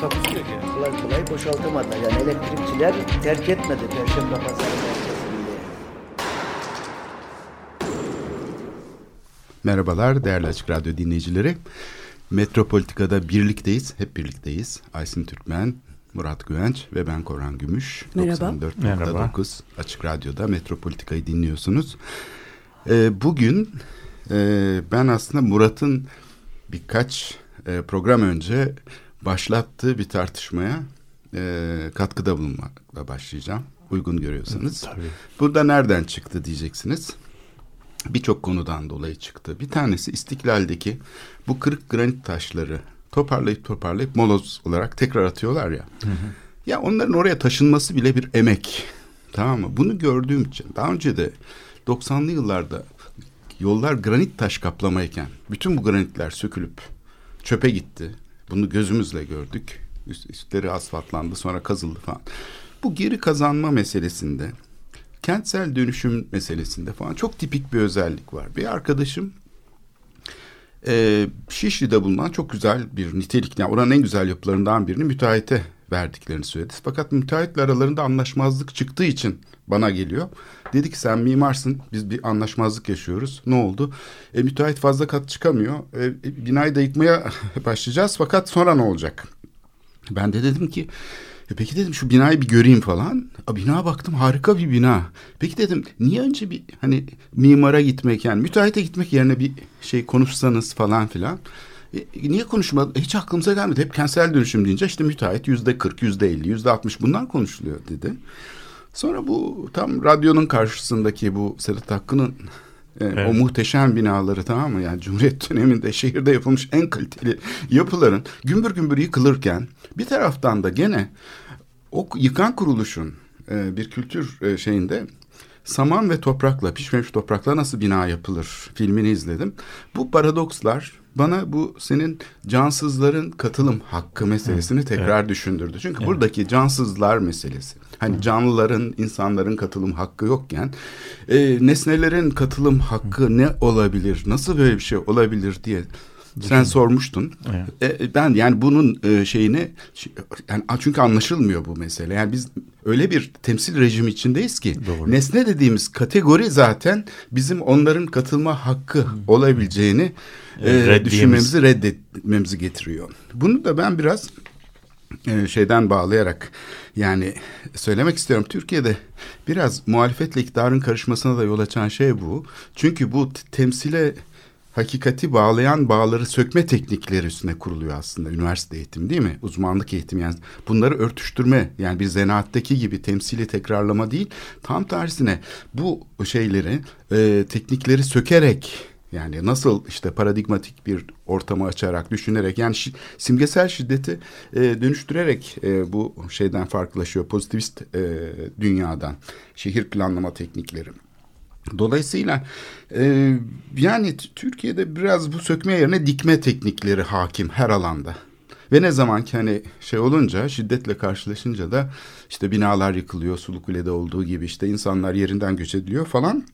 Takusuyor ki. kolay kolay boşaltamadılar. Yani elektrikçiler terk etmedi Perşembe Pazarı merkezini. Merhabalar değerli Açık Radyo dinleyicileri. Metropolitika'da birlikteyiz, hep birlikteyiz. Aysin Türkmen, Murat Güvenç ve ben Korhan Gümüş. Merhaba. 94.9 Açık Radyo'da Metropolitika'yı dinliyorsunuz. Ee, bugün e, ben aslında Murat'ın birkaç e, program önce başlattığı bir tartışmaya e, katkıda bulunmakla başlayacağım. Uygun görüyorsanız. Tabii. Burada nereden çıktı diyeceksiniz. Birçok konudan dolayı çıktı. Bir tanesi İstiklal'deki bu kırık granit taşları toparlayıp toparlayıp moloz olarak tekrar atıyorlar ya. Ya onların oraya taşınması bile bir emek. Tamam mı? Bunu gördüğüm için daha önce de 90'lı yıllarda yollar granit taş kaplamayken bütün bu granitler sökülüp çöpe gitti. Bunu gözümüzle gördük. Üst, üstleri asfaltlandı sonra kazıldı falan. Bu geri kazanma meselesinde kentsel dönüşüm meselesinde falan çok tipik bir özellik var. Bir arkadaşım e, Şişli'de bulunan çok güzel bir nitelik, yani oranın en güzel yapılarından birini müteahhite verdiklerini söyledi. Fakat müteahhitle aralarında anlaşmazlık çıktığı için bana geliyor. Dedi ki sen mimarsın biz bir anlaşmazlık yaşıyoruz. Ne oldu? E, müteahhit fazla kat çıkamıyor. E, e, binayı da yıkmaya başlayacağız fakat sonra ne olacak? Ben de dedim ki e peki dedim şu binayı bir göreyim falan. A, bina baktım harika bir bina. Peki dedim niye önce bir hani mimara gitmek yani müteahhite gitmek yerine bir şey konuşsanız falan filan. E, niye konuşmadı? Hiç aklımıza gelmedi. Hep kentsel dönüşüm deyince işte müteahhit yüzde kırk, yüzde elli, yüzde altmış bunlar konuşuluyor dedi. Sonra bu tam radyonun karşısındaki bu Sedat Hakkı'nın e, o muhteşem binaları tamam mı? Yani Cumhuriyet döneminde şehirde yapılmış en kaliteli yapıların gümbür gümbür yıkılırken bir taraftan da gene o yıkan kuruluşun e, bir kültür e, şeyinde saman ve toprakla pişmemiş toprakla nasıl bina yapılır filmini izledim. Bu paradokslar bana bu senin cansızların katılım hakkı meselesini tekrar düşündürdü. Çünkü buradaki cansızlar meselesi. Hani canlıların, insanların katılım hakkı yokken e, nesnelerin katılım hakkı ne olabilir? Nasıl böyle bir şey olabilir diye sen sormuştun. E, ben yani bunun e, şeyini yani çünkü anlaşılmıyor bu mesele. Yani biz öyle bir temsil rejimi içindeyiz ki Doğru. nesne dediğimiz kategori zaten bizim onların katılma hakkı olabileceğini e, Reddiyemiz. düşünmemizi reddetmemizi getiriyor. Bunu da ben biraz şeyden bağlayarak yani söylemek istiyorum. Türkiye'de biraz muhalefetle iktidarın karışmasına da yol açan şey bu. Çünkü bu temsile hakikati bağlayan bağları sökme teknikleri üstüne kuruluyor aslında üniversite eğitimi değil mi? Uzmanlık eğitimi yani bunları örtüştürme yani bir zanaattaki gibi temsili tekrarlama değil tam tersine bu şeyleri e, teknikleri sökerek yani nasıl işte paradigmatik bir ortamı açarak, düşünerek yani şi- simgesel şiddeti e, dönüştürerek e, bu şeyden farklılaşıyor pozitivist e, dünyadan şehir planlama teknikleri. Dolayısıyla e, yani Türkiye'de biraz bu sökme yerine dikme teknikleri hakim her alanda. Ve ne zaman ki hani şey olunca şiddetle karşılaşınca da işte binalar yıkılıyor Sulukule'de olduğu gibi işte insanlar yerinden göç ediliyor falan.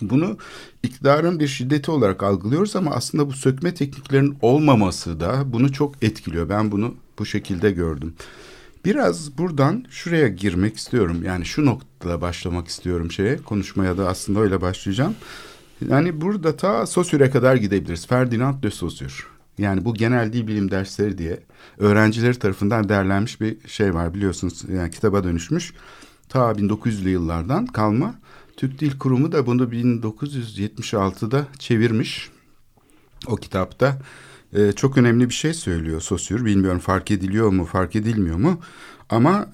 Bunu iktidarın bir şiddeti olarak algılıyoruz ama aslında bu sökme tekniklerinin olmaması da bunu çok etkiliyor. Ben bunu bu şekilde gördüm. Biraz buradan şuraya girmek istiyorum. Yani şu noktada başlamak istiyorum şeye. Konuşmaya da aslında öyle başlayacağım. Yani burada ta Saussure kadar gidebiliriz. Ferdinand de Saussure. Yani bu genel dil bilim dersleri diye öğrencileri tarafından derlenmiş bir şey var biliyorsunuz. Yani kitaba dönüşmüş. Ta 1900'lü yıllardan kalma. Türk Dil Kurumu da bunu 1976'da çevirmiş. O kitapta e, çok önemli bir şey söylüyor Saussure. Bilmiyorum fark ediliyor mu, fark edilmiyor mu? Ama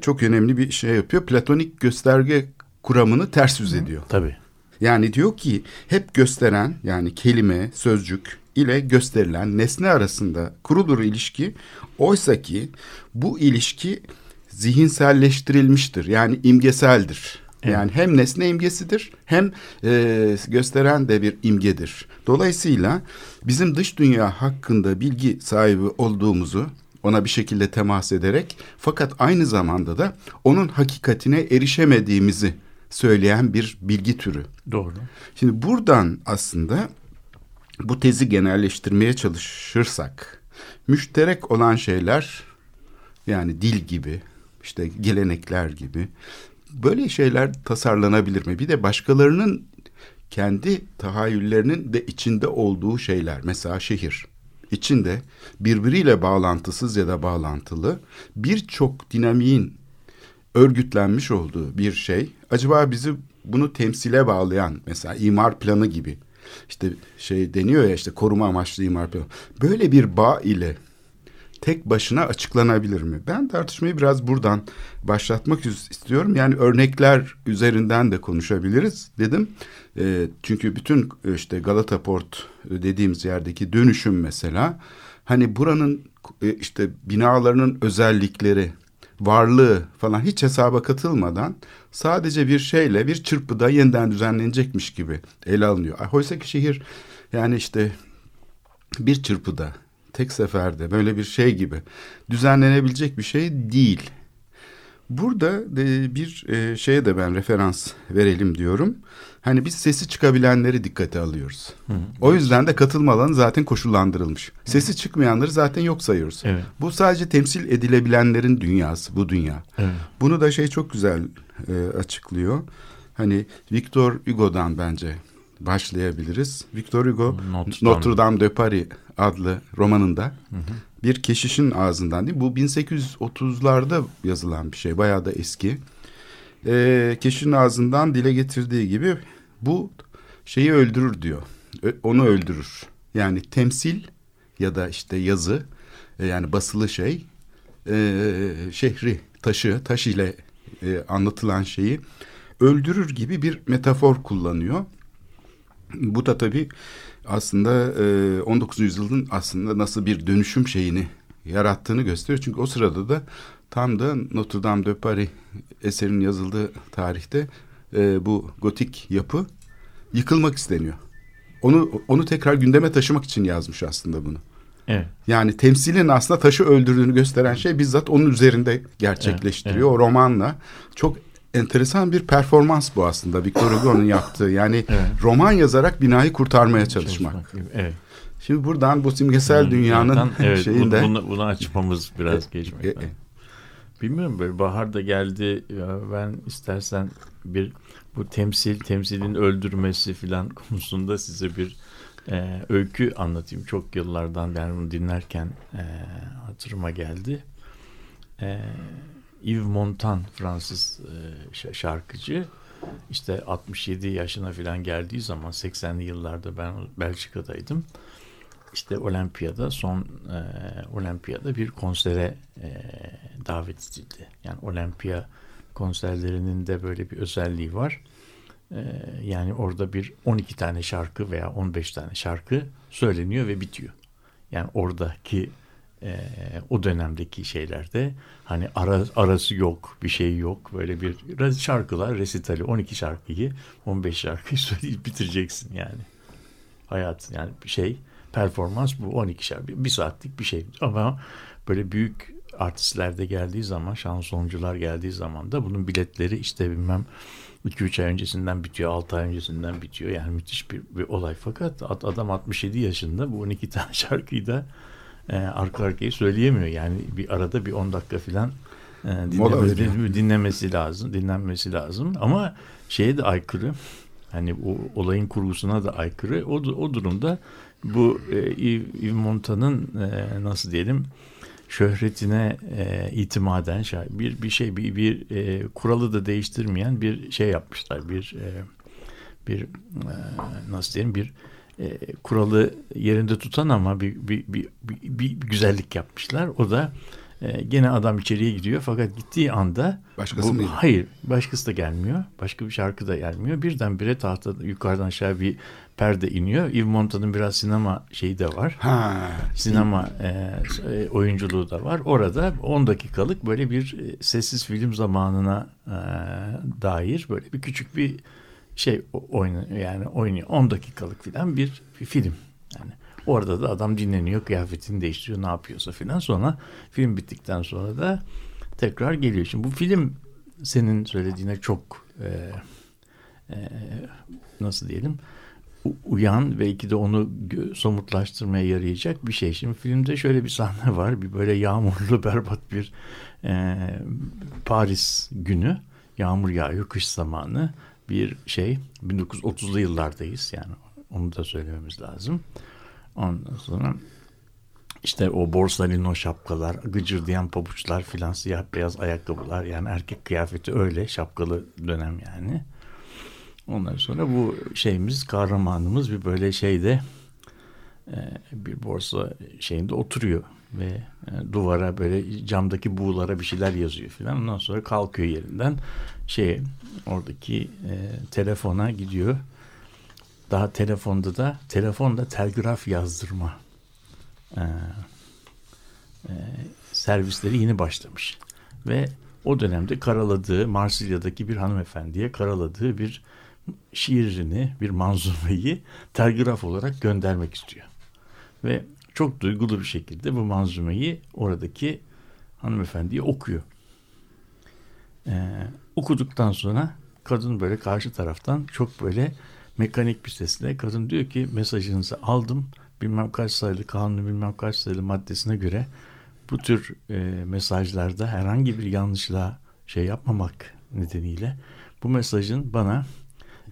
çok önemli bir şey yapıyor. Platonik gösterge kuramını ters yüz ediyor. Tabii. Yani diyor ki hep gösteren yani kelime, sözcük ile gösterilen nesne arasında kurulur ilişki. Oysa ki bu ilişki zihinselleştirilmiştir. Yani imgeseldir. Yani hem nesne imgesidir hem e, gösteren de bir imgedir. Dolayısıyla bizim dış dünya hakkında bilgi sahibi olduğumuzu ona bir şekilde temas ederek fakat aynı zamanda da onun hakikatine erişemediğimizi söyleyen bir bilgi türü. Doğru. Şimdi buradan aslında bu tezi genelleştirmeye çalışırsak müşterek olan şeyler yani dil gibi işte gelenekler gibi böyle şeyler tasarlanabilir mi? Bir de başkalarının kendi tahayyüllerinin de içinde olduğu şeyler mesela şehir içinde birbiriyle bağlantısız ya da bağlantılı birçok dinamiğin örgütlenmiş olduğu bir şey. Acaba bizi bunu temsile bağlayan mesela imar planı gibi işte şey deniyor ya işte koruma amaçlı imar planı. Böyle bir bağ ile tek başına açıklanabilir mi? Ben tartışmayı biraz buradan başlatmak istiyorum. Yani örnekler üzerinden de konuşabiliriz dedim. E, çünkü bütün işte Galata Port dediğimiz yerdeki dönüşüm mesela hani buranın e, işte binalarının özellikleri, varlığı falan hiç hesaba katılmadan sadece bir şeyle bir çırpıda yeniden düzenlenecekmiş gibi ele alınıyor. Oysa ki şehir yani işte bir çırpıda tek seferde böyle bir şey gibi düzenlenebilecek bir şey değil. Burada e, bir e, şeye de ben referans verelim diyorum. Hani biz sesi çıkabilenleri dikkate alıyoruz. Hı. O yüzden de katılma alanı zaten koşullandırılmış. Hı. Sesi çıkmayanları zaten yok sayıyoruz. Evet. Bu sadece temsil edilebilenlerin dünyası, bu dünya. Evet. Bunu da şey çok güzel e, açıklıyor. Hani Victor Hugo'dan bence başlayabiliriz. Victor Hugo Notre, Notre Dame de Paris adlı romanında hı hı. bir keşişin ağzından değil Bu 1830'larda yazılan bir şey. Bayağı da eski. Ee, keşişin ağzından dile getirdiği gibi bu şeyi öldürür diyor. Onu öldürür. Yani temsil ya da işte yazı e, yani basılı şey e, şehri taşı taş ile e, anlatılan şeyi öldürür gibi bir metafor kullanıyor. Bu da tabii aslında e, 19. yüzyılın aslında nasıl bir dönüşüm şeyini yarattığını gösteriyor. Çünkü o sırada da tam da Notre Dame de Paris eserin yazıldığı tarihte e, bu gotik yapı yıkılmak isteniyor. Onu onu tekrar gündeme taşımak için yazmış aslında bunu. Evet. Yani temsilin aslında taşı öldürdüğünü gösteren şey bizzat onun üzerinde gerçekleştiriyor. Evet, evet. O romanla çok enteresan bir performans bu aslında Victor Hugo'nun yaptığı. Yani evet. roman yazarak binayı kurtarmaya çalışmak. Evet. Şimdi buradan bu simgesel dünyanın Zaten, evet, şeyinde... Bunu, bunu açmamız biraz geçmek. E, e, Bilmiyorum böyle bahar da geldi. Ya ben istersen bir bu temsil, temsilin öldürmesi filan konusunda size bir e, öykü anlatayım. Çok yıllardan ben bunu dinlerken e, hatırıma geldi. E, Yves Montand Fransız e, şarkıcı işte 67 yaşına falan geldiği zaman 80'li yıllarda ben Belçika'daydım. İşte Olimpiyada son e, Olimpiyada bir konsere e, davet edildi. Yani Olimpiya konserlerinin de böyle bir özelliği var. E, yani orada bir 12 tane şarkı veya 15 tane şarkı söyleniyor ve bitiyor. Yani oradaki e, o dönemdeki şeylerde hani ara, arası yok bir şey yok böyle bir şarkılar resitali 12 şarkıyı 15 şarkıyı söyleyip bitireceksin yani hayat yani şey performans bu 12 şarkı bir saatlik bir şey ama böyle büyük artistlerde geldiği zaman şansoncular geldiği zaman da bunun biletleri işte bilmem 2-3 ay öncesinden bitiyor, 6 ay öncesinden bitiyor. Yani müthiş bir, bir olay. Fakat adam 67 yaşında bu 12 tane şarkıyı da e, arka arkaya söyleyemiyor. Yani bir arada bir 10 dakika falan e, dinlemesi, dinlemesi lazım, dinlenmesi lazım. Ama şeye de aykırı. Hani o olayın kurgusuna da aykırı. O, o durumda bu e, Yves Montand'ın e, nasıl diyelim şöhretine e, itimaden bir bir şey bir bir e, kuralı da değiştirmeyen bir şey yapmışlar. Bir e, bir e, nasıl diyelim bir e, kuralı yerinde tutan ama bir, bir, bir, bir, bir güzellik yapmışlar. O da E, gene adam içeriye gidiyor fakat gittiği anda Başkası bu, mı? Hayır başkası da gelmiyor. Başka bir şarkı da gelmiyor. Birdenbire tahtada yukarıdan aşağı bir perde iniyor. Yves Montan'ın biraz sinema şeyi de var. Ha, Sinema e, e, oyunculuğu da var. Orada 10 dakikalık böyle bir e, sessiz film zamanına e, dair böyle bir küçük bir şey oynuyor yani oynuyor 10 dakikalık filan bir, bir film yani orada da adam dinleniyor kıyafetini değiştiriyor ne yapıyorsa filan sonra film bittikten sonra da tekrar geliyor şimdi bu film senin söylediğine çok e, e, nasıl diyelim uyan belki de onu somutlaştırmaya yarayacak bir şey. Şimdi filmde şöyle bir sahne var. Bir böyle yağmurlu berbat bir e, Paris günü. Yağmur yağıyor kış zamanı. Bir şey 1930'lu yıllardayız yani onu da söylememiz lazım. Ondan sonra işte o borsalino şapkalar, gıcırdayan pabuçlar filan siyah beyaz ayakkabılar yani erkek kıyafeti öyle şapkalı dönem yani. Ondan sonra bu şeyimiz kahramanımız bir böyle şeyde bir borsa şeyinde oturuyor ve e, duvara böyle camdaki buğulara bir şeyler yazıyor filan. Ondan sonra kalkıyor yerinden şey oradaki e, telefona gidiyor. Daha telefonda da telefonda telgraf yazdırma e, e, servisleri yeni başlamış ve o dönemde karaladığı Marsilya'daki bir hanımefendiye karaladığı bir şiirini, bir manzumeyi telgraf olarak göndermek istiyor. Ve çok duygulu bir şekilde bu manzumeyi oradaki hanımefendiye okuyor. Ee, okuduktan sonra kadın böyle karşı taraftan çok böyle mekanik bir sesle kadın diyor ki mesajınızı aldım bilmem kaç sayılı kanunu bilmem kaç sayılı maddesine göre bu tür e, mesajlarda herhangi bir yanlışla şey yapmamak nedeniyle bu mesajın bana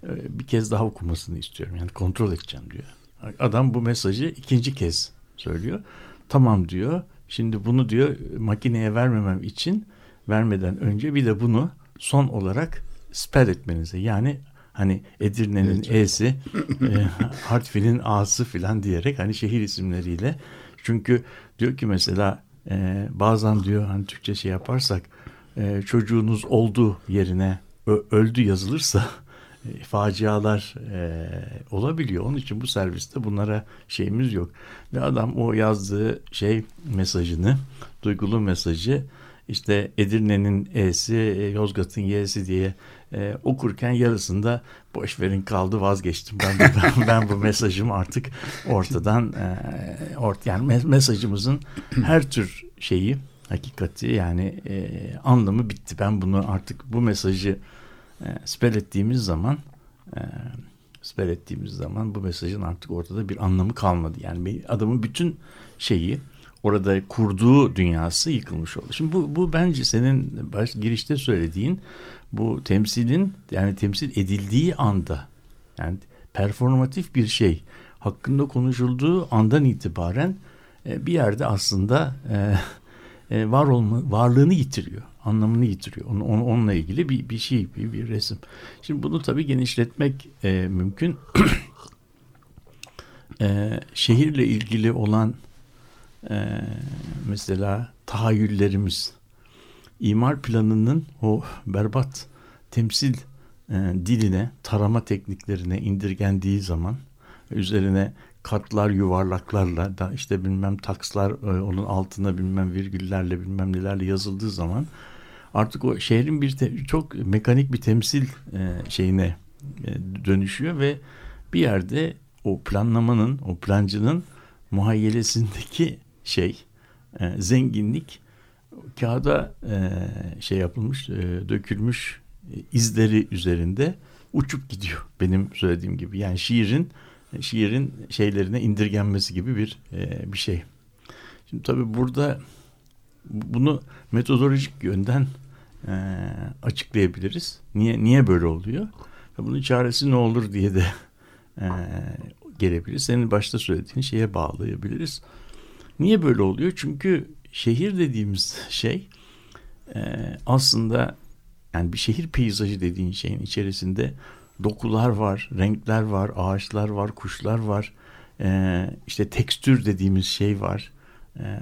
e, bir kez daha okumasını istiyorum. Yani kontrol edeceğim diyor. Adam bu mesajı ikinci kez söylüyor. Tamam diyor. Şimdi bunu diyor makineye vermemem için vermeden önce bir de bunu son olarak spell etmenize. Yani hani Edirne'nin Evet. E'si, e, Hartfield'in A'sı filan diyerek hani şehir isimleriyle. Çünkü diyor ki mesela e, bazen diyor hani Türkçe şey yaparsak e, çocuğunuz oldu yerine ö- öldü yazılırsa facialar e, olabiliyor. Onun için bu serviste bunlara şeyimiz yok. Ve adam o yazdığı şey mesajını, duygulu mesajı işte Edirne'nin E'si, e, Yozgat'ın Y'si diye e, okurken yarısında boş verin kaldı vazgeçtim. Ben, ben, ben bu mesajım artık ortadan e, ort yani mes- mesajımızın her tür şeyi hakikati yani e, anlamı bitti. Ben bunu artık bu mesajı e, spell ettiğimiz zaman e, spell ettiğimiz zaman bu mesajın artık ortada bir anlamı kalmadı. Yani bir adamın bütün şeyi orada kurduğu dünyası yıkılmış oldu. Şimdi bu, bu bence senin baş, girişte söylediğin bu temsilin yani temsil edildiği anda yani performatif bir şey hakkında konuşulduğu andan itibaren e, bir yerde aslında e, var olma varlığını yitiriyor, anlamını yitiriyor. Onu, onu- onunla ilgili bir bir şey, bir, bir resim. Şimdi bunu tabii genişletmek e, mümkün. E, şehirle ilgili olan e, mesela tahayyüllerimiz, imar planının o berbat temsil e, diline, tarama tekniklerine indirgendiği zaman üzerine katlar yuvarlaklarla da işte bilmem takslar e, onun altına bilmem virgüllerle bilmem nelerle yazıldığı zaman artık o şehrin bir te- çok mekanik bir temsil e, şeyine e, dönüşüyor ve bir yerde o planlamanın o plancının muhayyelesindeki şey e, zenginlik kağıda e, şey yapılmış e, dökülmüş e, izleri üzerinde uçup gidiyor benim söylediğim gibi yani şiirin şiirin şeylerine indirgenmesi gibi bir e, bir şey. Şimdi tabii burada bunu metodolojik yönden e, açıklayabiliriz. Niye niye böyle oluyor? Bunun çaresi ne olur diye de e, gelebilir. Senin başta söylediğin şeye bağlayabiliriz. Niye böyle oluyor? Çünkü şehir dediğimiz şey e, aslında yani bir şehir peyzajı dediğin şeyin içerisinde dokular var, renkler var, ağaçlar var, kuşlar var. E, işte tekstür dediğimiz şey var. e,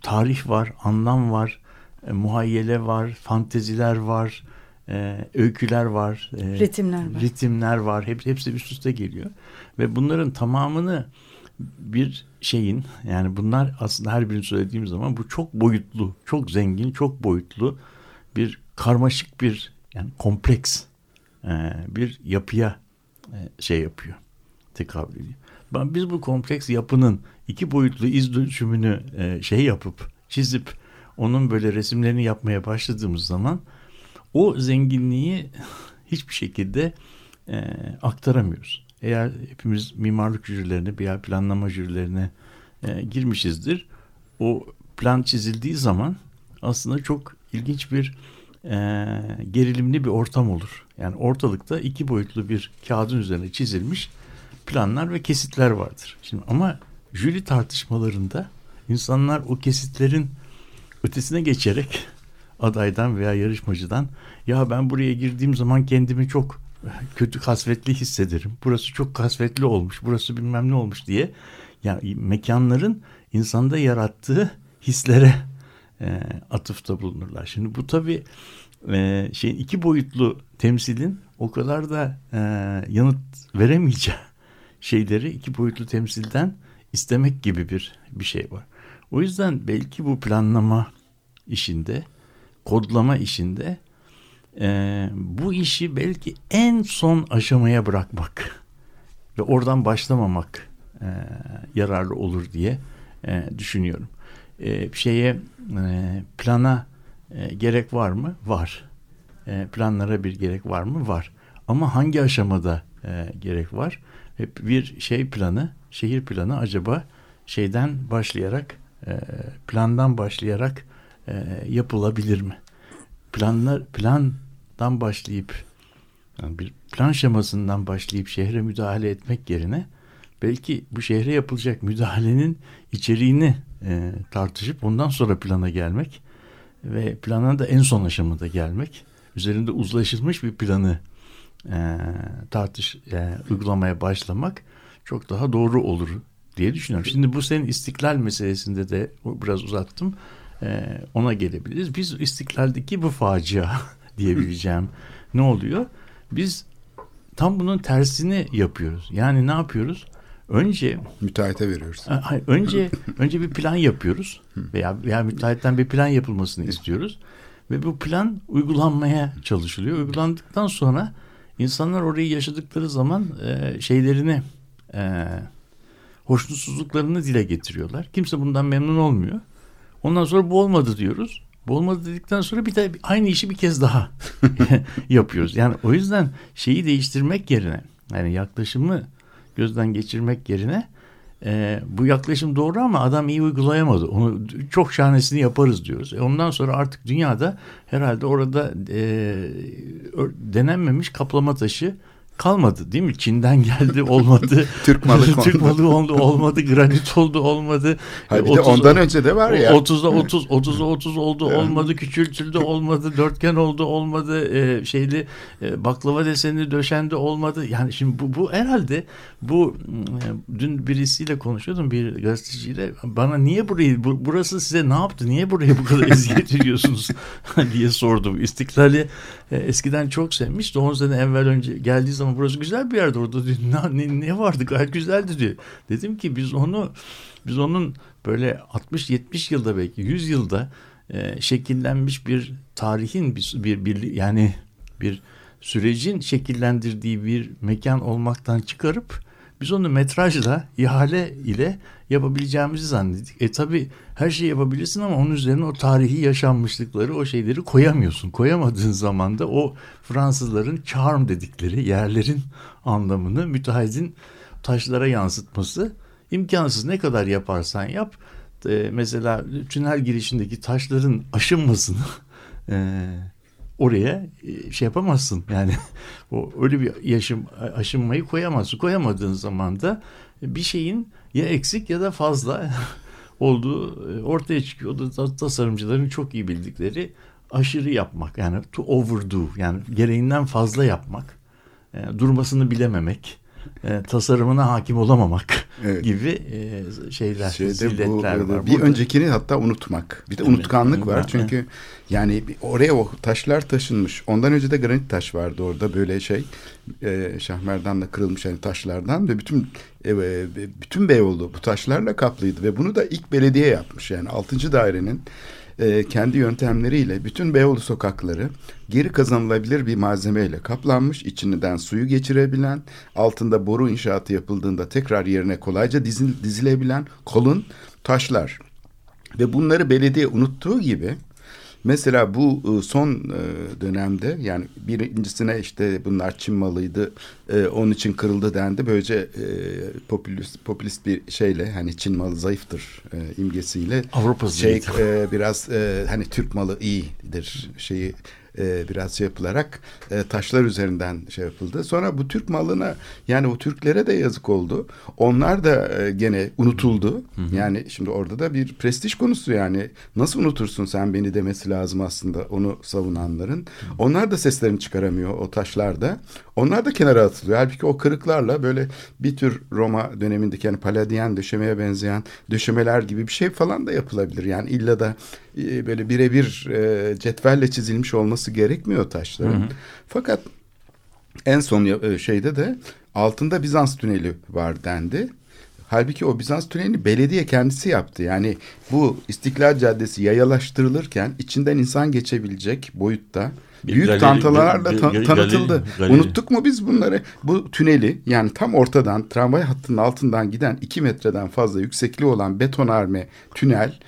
tarih var, anlam var, e, muhayyele var, fanteziler var, e, öyküler var, e, Ritimler var. ritimler var. Hep, hepsi üst üste geliyor. Ve bunların tamamını bir şeyin yani bunlar aslında her birini söylediğim zaman bu çok boyutlu, çok zengin, çok boyutlu bir karmaşık bir yani kompleks e, bir yapıya e, şey yapıyor. Tekabül ediyor. Ben, biz bu kompleks yapının iki boyutlu iz dönüşümünü e, şey yapıp çizip onun böyle resimlerini yapmaya başladığımız zaman o zenginliği hiçbir şekilde e, aktaramıyoruz. Eğer hepimiz mimarlık jürilerine veya planlama jürilerine e, girmişizdir. O plan çizildiği zaman aslında çok ilginç bir e, gerilimli bir ortam olur. Yani ortalıkta iki boyutlu bir kağıdın üzerine çizilmiş planlar ve kesitler vardır. Şimdi ama jüri tartışmalarında insanlar o kesitlerin ötesine geçerek adaydan veya yarışmacıdan ya ben buraya girdiğim zaman kendimi çok kötü kasvetli hissederim. Burası çok kasvetli olmuş. Burası bilmem ne olmuş diye yani mekanların insanda yarattığı hislere e, atıfta bulunurlar. Şimdi bu tabii e, şeyin iki boyutlu temsilin o kadar da e, yanıt veremeyeceği şeyleri iki boyutlu temsilden istemek gibi bir bir şey var. O yüzden belki bu planlama işinde, kodlama işinde e, bu işi belki en son aşamaya bırakmak ve oradan başlamamak e, yararlı olur diye e, düşünüyorum. E, şeye e, plana e, gerek var mı? Var. E, planlara bir gerek var mı? Var. Ama hangi aşamada e, gerek var? Hep bir şey planı, şehir planı acaba şeyden başlayarak, e, plandan başlayarak e, yapılabilir mi? Planlar plandan başlayıp yani bir plan şemasından başlayıp şehre müdahale etmek yerine belki bu şehre yapılacak müdahalenin içeriğini e, tartışıp ondan sonra plana gelmek ve plana da en son aşamada gelmek üzerinde uzlaşılmış bir planı e, tartış e, uygulamaya başlamak çok daha doğru olur diye düşünüyorum. Şimdi bu senin istiklal meselesinde de biraz uzattım. E, ona gelebiliriz. Biz istiklaldeki bu facia diyebileceğim ne oluyor? Biz tam bunun tersini yapıyoruz. Yani ne yapıyoruz? Önce müteahhite veriyoruz. Hayır, önce önce bir plan yapıyoruz veya veya müteahhitten bir plan yapılmasını istiyoruz ve bu plan uygulanmaya çalışılıyor. Uygulandıktan sonra insanlar orayı yaşadıkları zaman e, şeylerini e, hoşnutsuzluklarını dile getiriyorlar. Kimse bundan memnun olmuyor. Ondan sonra bu olmadı diyoruz. Bu olmadı dedikten sonra bir de aynı işi bir kez daha yapıyoruz. Yani o yüzden şeyi değiştirmek yerine yani yaklaşımı gözden geçirmek yerine e, bu yaklaşım doğru ama adam iyi uygulayamadı. Onu çok şahanesini yaparız diyoruz. E ondan sonra artık dünyada herhalde orada e, denenmemiş kaplama taşı kalmadı değil mi? Çin'den geldi olmadı. Türk malı Türk malı oldu olmadı. Granit oldu olmadı. Hayır, bir 30, de ondan önce de var ya. 30'da 30 30'a 30 oldu olmadı. Küçültüldü olmadı. Dörtgen oldu olmadı. E, şeyli e, baklava deseni döşendi olmadı. Yani şimdi bu, bu herhalde bu e, dün birisiyle konuşuyordum bir gazeteciyle. Bana niye burayı bu, burası size ne yaptı? Niye burayı bu kadar eziyet ediyorsunuz diye sordum. İstiklali e, eskiden çok sevmiş. 10 sene evvel önce geldiği zaman burası güzel bir yerde orada diyor, ne, ne vardı gayet güzeldi diyor. Dedim ki biz onu biz onun böyle 60-70 yılda belki 100 yılda e, şekillenmiş bir tarihin bir, bir, bir yani bir sürecin şekillendirdiği bir mekan olmaktan çıkarıp biz onu metrajla, ihale ile yapabileceğimizi zannettik. E tabi her şeyi yapabilirsin ama onun üzerine o tarihi yaşanmışlıkları, o şeyleri koyamıyorsun. Koyamadığın zaman da o Fransızların charm dedikleri yerlerin anlamını müteahhitin taşlara yansıtması imkansız. Ne kadar yaparsan yap. E, mesela tünel girişindeki taşların aşınmasını e, oraya şey yapamazsın. Yani o öyle bir yaşım aşınmayı koyamazsın. Koyamadığın zaman da bir şeyin ya eksik ya da fazla olduğu ortaya çıkıyor. O da tasarımcıların çok iyi bildikleri aşırı yapmak. Yani to overdo yani gereğinden fazla yapmak. Yani durmasını bilememek. E, tasarımına hakim olamamak Evet. gibi e, şeyler, Şeyde bu, zilletler var. bir Burada- öncekini hatta unutmak. Bir de Evet. unutkanlık var. Evet. Çünkü yani oraya o taşlar taşınmış. Ondan önce de granit taş vardı orada böyle şey. E, şahmerdanla kırılmış hani taşlardan ve bütün e, bütün Beyoğlu bu taşlarla kaplıydı ve bunu da ilk belediye yapmış. Yani 6. dairenin e, kendi yöntemleriyle bütün Beyoğlu sokakları geri kazanılabilir bir malzemeyle kaplanmış. içinden suyu geçirebilen, altında boru inşaatı yapıldığında tekrar yerine kolayca dizil- dizilebilen kolun taşlar. Ve bunları belediye unuttuğu gibi Mesela bu e, son e, dönemde yani birincisine işte bunlar Çin malıydı e, onun için kırıldı dendi. Böylece popülist, popülist bir şeyle hani Çin malı zayıftır imgesiyle Avrupa şey biraz hani Türk malı iyidir şeyi e, biraz şey yapılarak e, taşlar üzerinden şey yapıldı. Sonra bu Türk malına yani o Türklere de yazık oldu. Onlar da e, gene unutuldu. Yani şimdi orada da bir prestij konusu yani nasıl unutursun sen beni demesi lazım aslında onu savunanların. Onlar da seslerini çıkaramıyor o taşlarda. Onlar da kenara atılıyor. Halbuki o kırıklarla böyle bir tür Roma dönemindeki yani Paladiyen döşemeye benzeyen döşemeler gibi bir şey falan da yapılabilir. Yani illa da e, böyle birebir e, cetvelle çizilmiş olması gerekmiyor taşların. Fakat en son e, şeyde de altında Bizans tüneli var dendi. Halbuki o Bizans tünelini belediye kendisi yaptı. Yani bu İstiklal Caddesi yayalaştırılırken içinden insan geçebilecek boyutta Bir büyük galeri- tantalarla ta- galeri- tanıtıldı. galeri. Unuttuk mu biz bunları? Bu tüneli yani tam ortadan tramvay hattının altından giden 2 metreden fazla yüksekliği olan betonarme tünel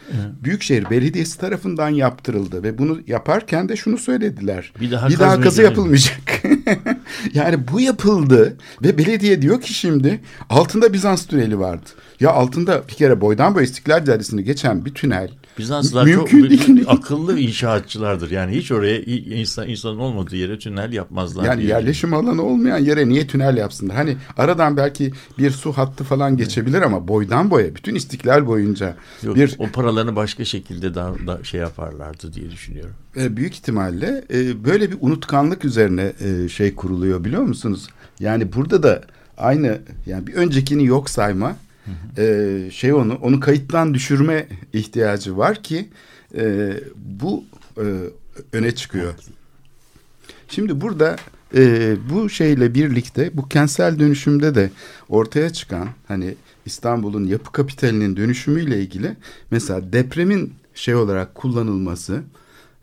Büyükşehir Belediyesi tarafından yaptırıldı ve bunu yaparken de şunu söylediler. Bir daha bir daha kazı yapılmayacak. yani bu yapıldı ve belediye diyor ki şimdi altında Bizans tüneli vardı. Ya altında bir kere boydan boya İstiklal Caddesi'ni geçen bir tünel. Bizanslar Mümkün çok değil. akıllı inşaatçılardır. Yani hiç oraya insan insanın olmadığı yere tünel yapmazlar. Yani diye yerleşim alanı olmayan yere niye tünel yapsınlar? Hani aradan belki bir su hattı falan geçebilir ama boydan boya bütün istiklal boyunca Yok, bir o paralarını başka şekilde daha, da şey yaparlardı diye düşünüyorum. e, büyük ihtimalle e, böyle bir unutkanlık üzerine e, şey kuruluyor biliyor musunuz? Yani burada da aynı yani bir öncekini yok sayma e, şey onu onu kayıttan düşürme ihtiyacı var ki e, bu e, öne çıkıyor. Şimdi burada e, bu şeyle birlikte bu kentsel dönüşümde de ortaya çıkan hani İstanbul'un yapı kapitalinin dönüşümüyle ilgili mesela depremin şey olarak kullanılması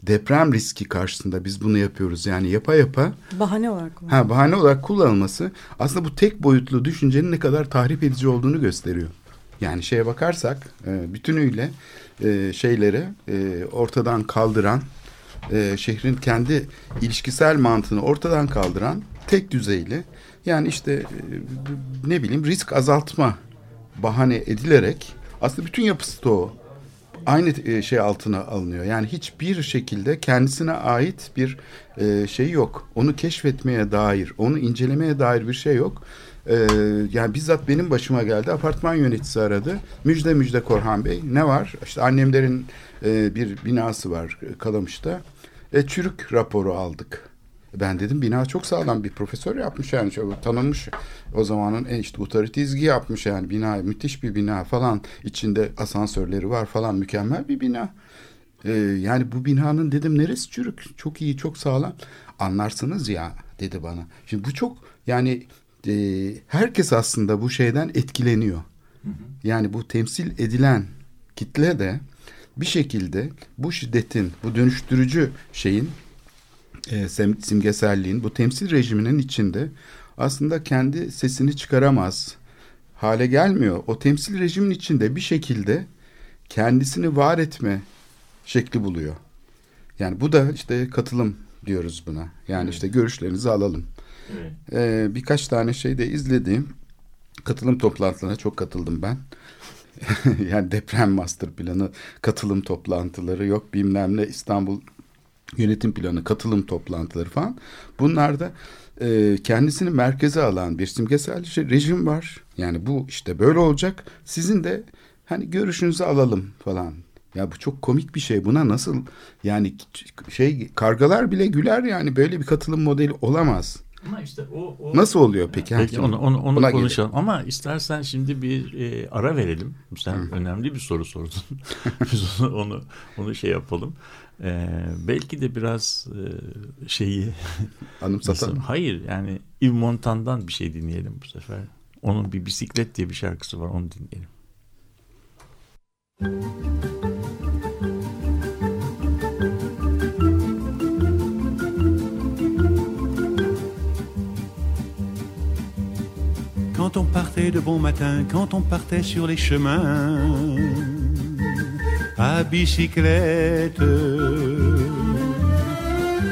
deprem riski karşısında biz bunu yapıyoruz. Yani yapa yapa Bahane olarak ha, bahane olarak kullanılması aslında bu tek boyutlu düşüncenin ne kadar tahrip edici olduğunu gösteriyor. Yani şeye bakarsak e, bütünüyle e, şeyleri e, ortadan kaldıran şehrin kendi ilişkisel mantığını ortadan kaldıran tek düzeyli yani işte ne bileyim risk azaltma bahane edilerek aslında bütün yapısı da o aynı e, şey altına alınıyor. Yani hiçbir şekilde kendisine ait bir e, şey yok. Onu keşfetmeye dair, onu incelemeye dair bir şey yok. E, yani bizzat benim başıma geldi. Apartman yöneticisi aradı. Müjde müjde Korhan Bey. Ne var? İşte annemlerin bir binası var Kalamış'ta. E, çürük raporu aldık. Ben dedim bina çok sağlam bir profesör yapmış yani tanınmış o zamanın en işte utarı yapmış yani bina müthiş bir bina falan içinde asansörleri var falan mükemmel bir bina. Ee, yani bu binanın dedim neresi çürük çok iyi çok sağlam anlarsınız ya dedi bana. Şimdi bu çok yani e, herkes aslında bu şeyden etkileniyor. Yani bu temsil edilen kitle de bir şekilde bu şiddetin bu dönüştürücü şeyin e, simgeselliğin bu temsil rejiminin içinde aslında kendi sesini çıkaramaz hale gelmiyor. O temsil rejimin içinde bir şekilde kendisini var etme şekli buluyor. Yani bu da işte katılım diyoruz buna. Yani işte görüşlerinizi alalım. Ee, birkaç tane şey de izledim. Katılım toplantılarına çok katıldım ben. yani deprem master planı, katılım toplantıları yok bilmem ne İstanbul yönetim planı, katılım toplantıları falan. Bunlarda e, kendisini merkeze alan bir simgesel şey- rejim var. Yani bu işte böyle olacak. Sizin de hani görüşünüzü alalım falan. Ya bu çok komik bir şey. Buna nasıl yani şey kargalar bile güler yani böyle bir katılım modeli olamaz. Ama işte o, o Nasıl oluyor peki? Peki onu onu, onu Buna konuşalım. Ama istersen şimdi bir e, ara verelim. Sen Hı. önemli bir soru sordun. Biz onu onu onu şey yapalım. E, belki de biraz e, şeyi Anımsatalım. Hayır yani Yves Montan'dan bir şey dinleyelim bu sefer. Onun bir bisiklet diye bir şarkısı var onu dinleyelim. Quand on partait de bon matin, quand on partait sur les chemins à bicyclette.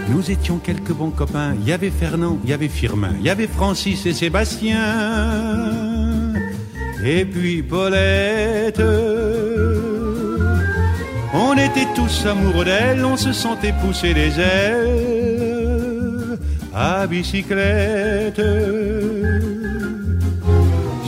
Nous étions quelques bons copains. Il y avait Fernand, il y avait Firmin, il y avait Francis et Sébastien. Et puis Paulette. On était tous amoureux d'elle, on se sentait pousser des ailes à bicyclette.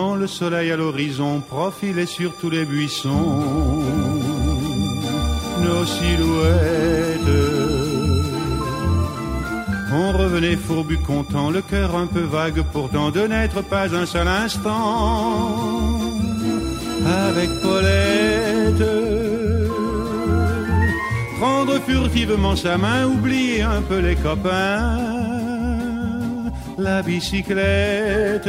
Le soleil à l'horizon profilait sur tous les buissons, nos silhouettes. On revenait fourbu content, le cœur un peu vague pourtant de n'être pas un seul instant avec Paulette. Prendre furtivement sa main, oublier un peu les copains, la bicyclette.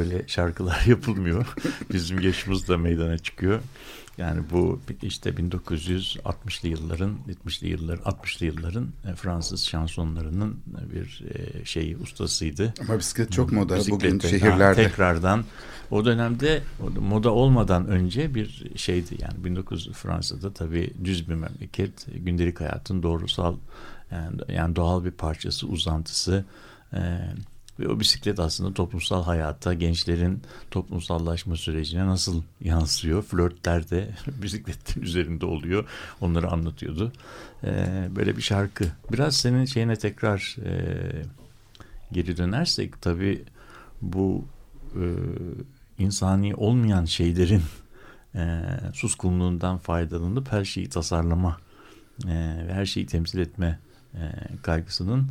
Böyle şarkılar yapılmıyor. Bizim yaşımız da meydana çıkıyor. Yani bu işte 1960'lı yılların, 70'li yıllar, 60'lı yılların e, Fransız şansonlarının bir e, şeyi ustasıydı. Ama bisiklet çok moda bugün Bisiklette, şehirlerde. ha, tekrardan o dönemde moda olmadan önce bir şeydi yani 1900 Fransa'da tabii düz bir memleket gündelik hayatın doğrusal yani, yani doğal bir parçası uzantısı e, ve o bisiklet aslında toplumsal hayata gençlerin toplumsallaşma sürecine nasıl yansıyor? Flörtler de bisikletin üzerinde oluyor. Onları anlatıyordu. E, böyle bir şarkı. Biraz senin şeyine tekrar e, geri dönersek tabii bu e, insani olmayan şeylerin e, suskunluğundan faydalanıp her şeyi tasarlama e, ve her şeyi temsil etme e, kaygısının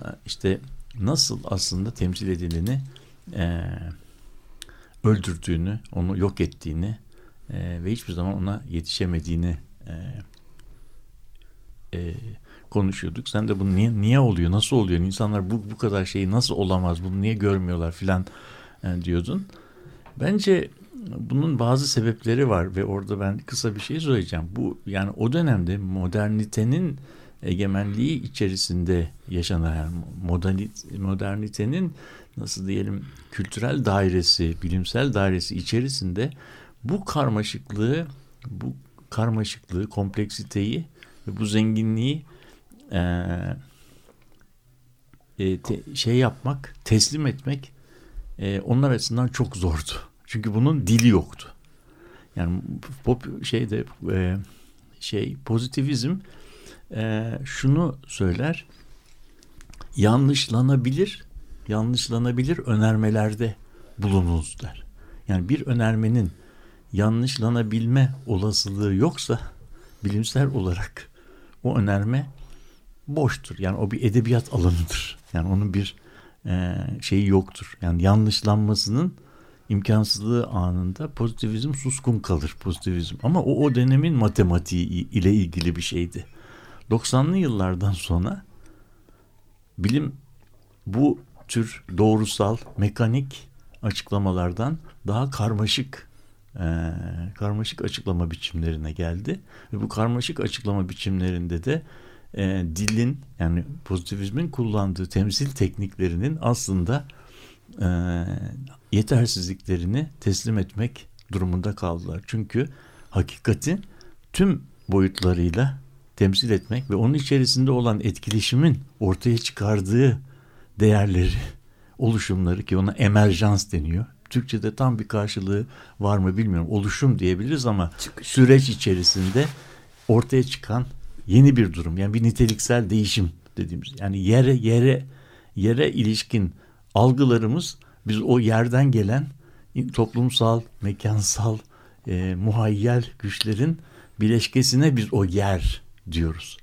e, işte nasıl aslında temsil edileni e, öldürdüğünü, onu yok ettiğini e, ve hiçbir zaman ona yetişemediğini e, e, konuşuyorduk. Sen de bu niye, niye oluyor, nasıl oluyor, insanlar bu, bu kadar şeyi nasıl olamaz, bunu niye görmüyorlar filan e, diyordun. Bence bunun bazı sebepleri var ve orada ben kısa bir şey söyleyeceğim. Bu yani o dönemde modernitenin egemenliği içerisinde yaşanan modernitenin nasıl diyelim kültürel dairesi, bilimsel dairesi içerisinde bu karmaşıklığı, bu karmaşıklığı, kompleksiteyi ve bu zenginliği e, e, te, şey yapmak, teslim etmek e, onlar açısından çok zordu. Çünkü bunun dili yoktu. Yani pop şeyde e, şey pozitivizm e, şunu söyler. yanlışlanabilir, yanlışlanabilir önermelerde bulununuz der. Yani bir önermenin yanlışlanabilme olasılığı yoksa bilimsel olarak o önerme boştur. Yani o bir edebiyat alanıdır. Yani onun bir e, şeyi yoktur. Yani yanlışlanmasının imkansızlığı anında pozitivizm suskun kalır pozitivizm. Ama o o dönemin matematiği ile ilgili bir şeydi. 90'lı yıllardan sonra bilim bu tür doğrusal, mekanik açıklamalardan daha karmaşık e, karmaşık açıklama biçimlerine geldi. Ve bu karmaşık açıklama biçimlerinde de e, dilin yani pozitivizmin kullandığı temsil tekniklerinin aslında e, yetersizliklerini teslim etmek durumunda kaldılar. Çünkü hakikati tüm boyutlarıyla temsil etmek ve onun içerisinde olan etkileşimin ortaya çıkardığı değerleri, oluşumları ki ona emerjans deniyor. Türkçe'de tam bir karşılığı var mı bilmiyorum. Oluşum diyebiliriz ama Çıkış. süreç içerisinde ortaya çıkan yeni bir durum. Yani bir niteliksel değişim dediğimiz. Yani yere yere yere ilişkin algılarımız biz o yerden gelen toplumsal, mekansal, e, muhayyel güçlerin bileşkesine biz o yer diyoruz.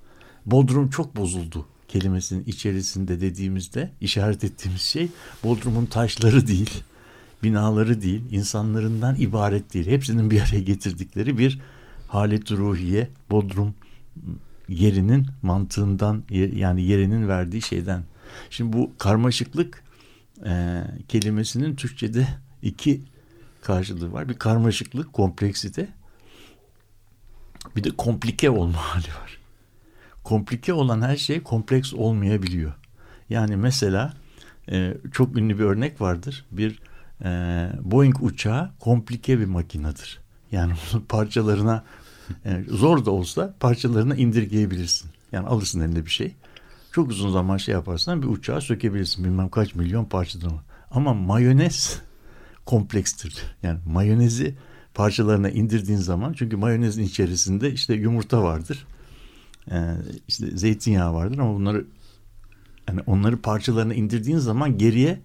Bodrum çok bozuldu kelimesinin içerisinde dediğimizde işaret ettiğimiz şey Bodrum'un taşları değil, binaları değil, insanlarından ibaret değil. Hepsinin bir araya getirdikleri bir halet ruhiye, Bodrum yerinin mantığından yani yerinin verdiği şeyden. Şimdi bu karmaşıklık e, kelimesinin Türkçe'de iki karşılığı var. Bir karmaşıklık, kompleksite. Bir de komplike olma hali var. Komplike olan her şey kompleks olmayabiliyor. Yani mesela e, çok ünlü bir örnek vardır. Bir e, Boeing uçağı komplike bir makinedir. Yani parçalarına e, zor da olsa parçalarına indirgeyebilirsin. Yani alırsın elinde bir şey. Çok uzun zaman şey yaparsan bir uçağı sökebilirsin. Bilmem kaç milyon parçadan. Ama mayonez komplekstir. Yani mayonezi parçalarına indirdiğin zaman çünkü mayonezin içerisinde işte yumurta vardır. Ee, işte zeytinyağı vardır ama bunları yani onları parçalarına indirdiğin zaman geriye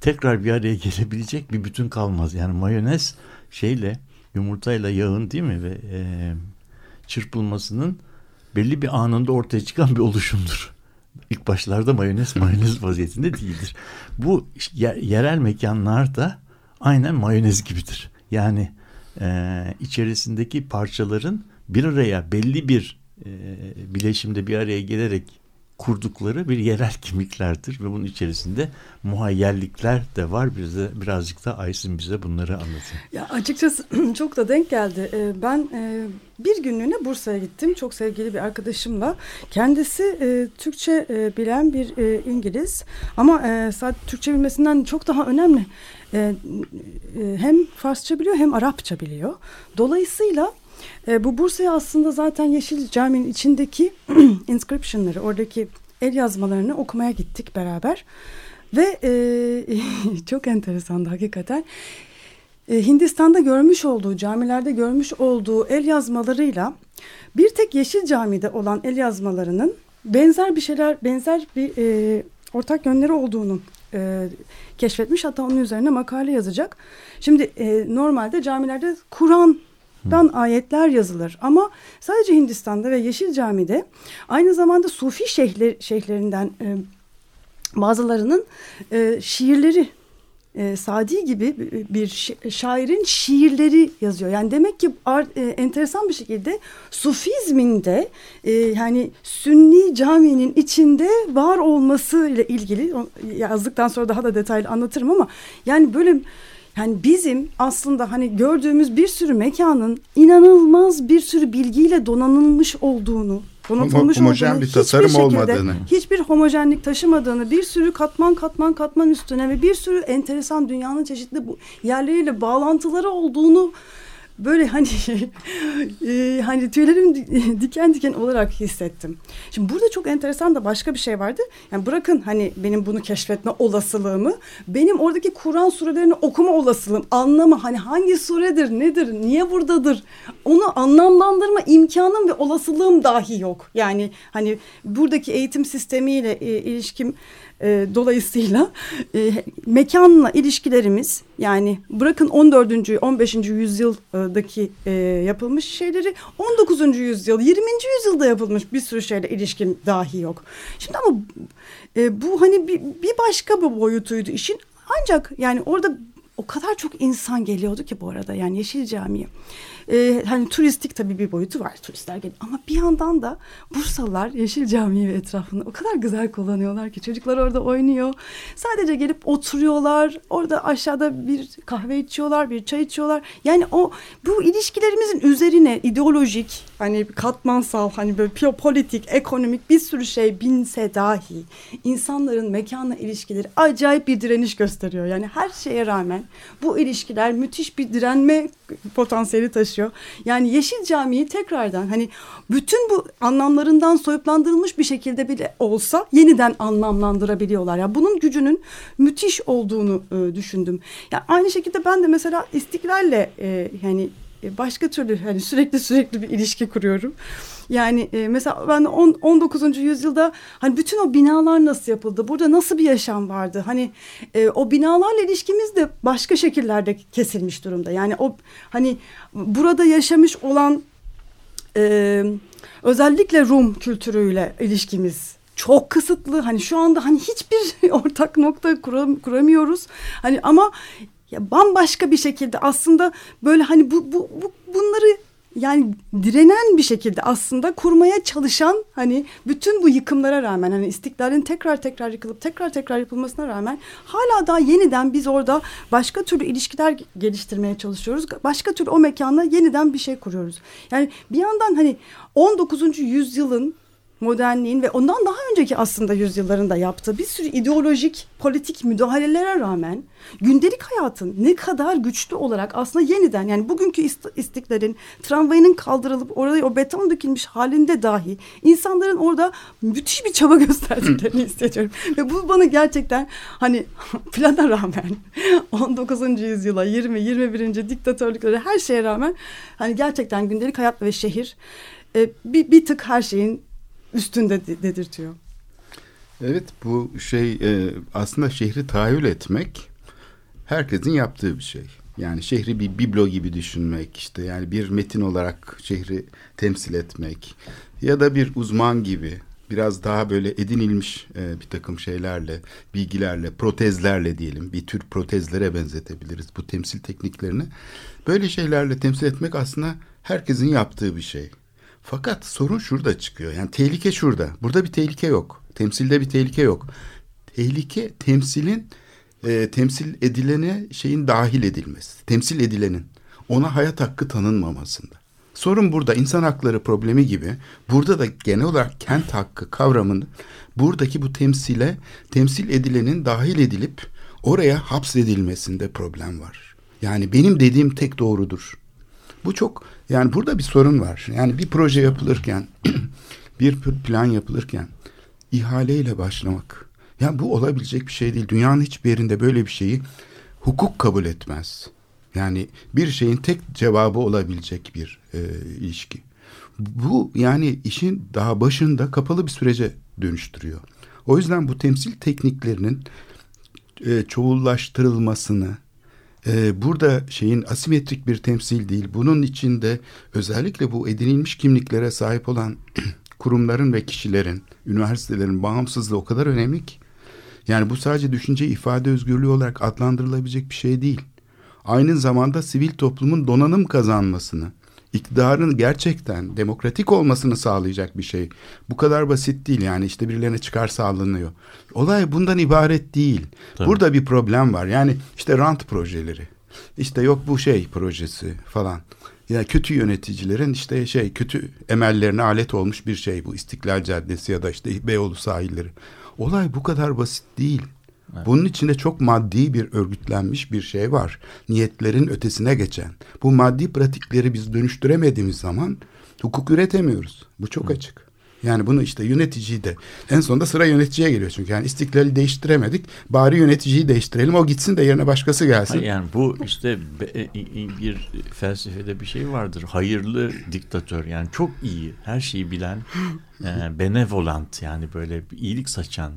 tekrar bir araya gelebilecek bir bütün kalmaz. Yani mayonez şeyle yumurtayla yağın değil mi ve e, çırpılmasının belli bir anında ortaya çıkan bir oluşumdur. İlk başlarda mayonez mayonez vaziyetinde değildir. Bu yerel mekanlar da aynen mayonez gibidir. Yani e, içerisindeki parçaların bir araya belli bir e, bileşimde bir araya gelerek kurdukları bir yerel kimliklerdir ve bunun içerisinde muhayyerlikler de var. Bize birazcık da Aysin bize bunları anlatın. Ya açıkçası çok da denk geldi. Ee, ben e, bir günlüğüne Bursa'ya gittim. Çok sevgili bir arkadaşımla. Kendisi e, Türkçe e, bilen bir İngiliz ama sadece Türkçe bilmesinden çok daha önemli. Hem Farsça biliyor hem Arapça biliyor. Dolayısıyla e, bu Bursa'ya aslında zaten Yeşil Cami'nin içindeki inscription'ları, oradaki el yazmalarını okumaya gittik beraber. Ve e, çok enteresandı hakikaten. E, Hindistan'da görmüş olduğu, camilerde görmüş olduğu el yazmalarıyla bir tek Yeşil Cami'de olan el yazmalarının benzer bir şeyler, benzer bir e, ortak yönleri olduğunu e, keşfetmiş. Hatta onun üzerine makale yazacak. Şimdi e, normalde camilerde Kur'an dan ayetler yazılır. Ama sadece Hindistan'da ve Yeşil Cami'de aynı zamanda Sufi şeyhler, şeyhlerinden e, bazılarının e, şiirleri e, Sadi gibi bir şairin şiirleri yazıyor. Yani demek ki art, e, enteresan bir şekilde Sufizminde e, yani Sünni caminin içinde var olması ile ilgili yazdıktan sonra daha da detaylı anlatırım ama yani böyle yani bizim aslında hani gördüğümüz bir sürü mekanın inanılmaz bir sürü bilgiyle donanılmış olduğunu, donatılmış homojen bir tasarım şekilde, olmadığını, hiçbir homojenlik taşımadığını, bir sürü katman katman katman üstüne ve bir sürü enteresan dünyanın çeşitli bu yerleriyle bağlantıları olduğunu böyle hani e, hani tüylerim diken diken olarak hissettim. Şimdi burada çok enteresan da başka bir şey vardı. Yani bırakın hani benim bunu keşfetme olasılığımı, benim oradaki Kur'an surelerini okuma olasılığım, anlama hani hangi suredir, nedir, niye buradadır onu anlamlandırma imkanım ve olasılığım dahi yok. Yani hani buradaki eğitim sistemiyle e, ilişkim e, dolayısıyla e, mekanla ilişkilerimiz yani bırakın 14. 15. yüzyıldaki e, yapılmış şeyleri 19. yüzyıl 20. yüzyılda yapılmış bir sürü şeyle ilişkin dahi yok. Şimdi ama e, bu hani bir, bir başka bir boyutuydu işin ancak yani orada o kadar çok insan geliyordu ki bu arada yani Yeşil Cami'ye. Ee, hani turistik tabii bir boyutu var turistler geliyor ama bir yandan da Bursalılar Yeşil Cami ve etrafını o kadar güzel kullanıyorlar ki çocuklar orada oynuyor. Sadece gelip oturuyorlar. Orada aşağıda bir kahve içiyorlar, bir çay içiyorlar. Yani o bu ilişkilerimizin üzerine ideolojik hani katmansal hani böyle politik, ekonomik bir sürü şey binse dahi insanların mekanla ilişkileri acayip bir direniş gösteriyor. Yani her şeye rağmen bu ilişkiler müthiş bir direnme potansiyeli taşıyor. Yani Yeşil Camii'yi tekrardan hani bütün bu anlamlarından soyutlandırılmış bir şekilde bile olsa yeniden anlamlandırabiliyorlar. Ya yani bunun gücünün müthiş olduğunu e, düşündüm. Ya yani aynı şekilde ben de mesela istiklalle e, yani e, başka türlü hani sürekli sürekli bir ilişki kuruyorum. Yani e, mesela ben on, 19. yüzyılda hani bütün o binalar nasıl yapıldı? Burada nasıl bir yaşam vardı? Hani e, o binalarla ilişkimiz de başka şekillerde kesilmiş durumda. Yani o hani burada yaşamış olan e, özellikle Rum kültürüyle ilişkimiz çok kısıtlı. Hani şu anda hani hiçbir ortak nokta kuram, kuramıyoruz. Hani ama ya bambaşka bir şekilde aslında böyle hani bu, bu, bu bunları yani direnen bir şekilde aslında kurmaya çalışan hani bütün bu yıkımlara rağmen hani istiklalin tekrar tekrar yıkılıp tekrar tekrar yapılmasına rağmen hala daha yeniden biz orada başka türlü ilişkiler geliştirmeye çalışıyoruz. Başka türlü o mekanla yeniden bir şey kuruyoruz. Yani bir yandan hani 19. yüzyılın modernliğin ve ondan daha önceki aslında yüzyıllarında yaptığı bir sürü ideolojik politik müdahalelere rağmen gündelik hayatın ne kadar güçlü olarak aslında yeniden yani bugünkü istiklalin tramvayının kaldırılıp oraya o beton dökülmüş halinde dahi insanların orada müthiş bir çaba gösterdiklerini hissediyorum. Ve bu bana gerçekten hani plana rağmen 19. yüzyıla 20 21. diktatörlüklere her şeye rağmen hani gerçekten gündelik hayat ve şehir e, bir, bir tık her şeyin üstünde dedirtiyor. Evet bu şey e, aslında şehri tahayyül etmek herkesin yaptığı bir şey. Yani şehri bir biblo gibi düşünmek işte yani bir metin olarak şehri temsil etmek ya da bir uzman gibi biraz daha böyle edinilmiş e, bir takım şeylerle, bilgilerle, protezlerle diyelim bir tür protezlere benzetebiliriz bu temsil tekniklerini. Böyle şeylerle temsil etmek aslında herkesin yaptığı bir şey. Fakat sorun şurada çıkıyor. Yani tehlike şurada. Burada bir tehlike yok. Temsilde bir tehlike yok. Tehlike temsilin e, temsil edilene şeyin dahil edilmesi. Temsil edilenin ona hayat hakkı tanınmamasında. Sorun burada insan hakları problemi gibi burada da genel olarak kent hakkı kavramının buradaki bu temsile temsil edilenin dahil edilip oraya hapsedilmesinde problem var. Yani benim dediğim tek doğrudur. Bu çok yani burada bir sorun var. Yani bir proje yapılırken bir plan yapılırken ihaleyle başlamak. Yani bu olabilecek bir şey değil. Dünyanın hiçbir yerinde böyle bir şeyi hukuk kabul etmez. Yani bir şeyin tek cevabı olabilecek bir e, ilişki. Bu yani işin daha başında kapalı bir sürece dönüştürüyor. O yüzden bu temsil tekniklerinin e, çoğullaştırılmasını, e, burada şeyin asimetrik bir temsil değil. Bunun içinde özellikle bu edinilmiş kimliklere sahip olan kurumların ve kişilerin, üniversitelerin bağımsızlığı o kadar önemli ki. Yani bu sadece düşünce ifade özgürlüğü olarak adlandırılabilecek bir şey değil. Aynı zamanda sivil toplumun donanım kazanmasını, iktidarın gerçekten demokratik olmasını sağlayacak bir şey. Bu kadar basit değil yani işte birilerine çıkar sağlanıyor. Olay bundan ibaret değil. Tabii. Burada bir problem var. Yani işte rant projeleri. İşte yok bu şey projesi falan. Ya kötü yöneticilerin işte şey kötü emellerine alet olmuş bir şey bu İstiklal Caddesi ya da işte Beyoğlu sahilleri. Olay bu kadar basit değil. Evet. Bunun içinde çok maddi bir örgütlenmiş bir şey var. Niyetlerin ötesine geçen. Bu maddi pratikleri biz dönüştüremediğimiz zaman hukuk üretemiyoruz. Bu çok Hı. açık. Yani bunu işte yöneticiyi de en sonunda sıra yöneticiye geliyor çünkü yani istiklali değiştiremedik. Bari yöneticiyi değiştirelim o gitsin de yerine başkası gelsin. Yani bu işte e, bir felsefede bir şey vardır. Hayırlı diktatör yani çok iyi her şeyi bilen e, benevolant yani böyle iyilik saçan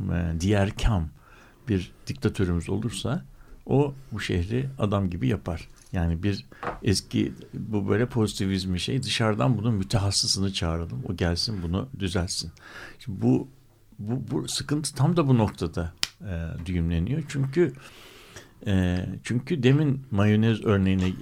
e, diğer kam bir diktatörümüz olursa o bu şehri adam gibi yapar. Yani bir eski bu böyle pozitivizmi şey dışarıdan bunun mütehassısını çağıralım. O gelsin bunu düzelsin. Şimdi bu bu, bu sıkıntı tam da bu noktada e, düğümleniyor. Çünkü e, çünkü demin mayonez örneğine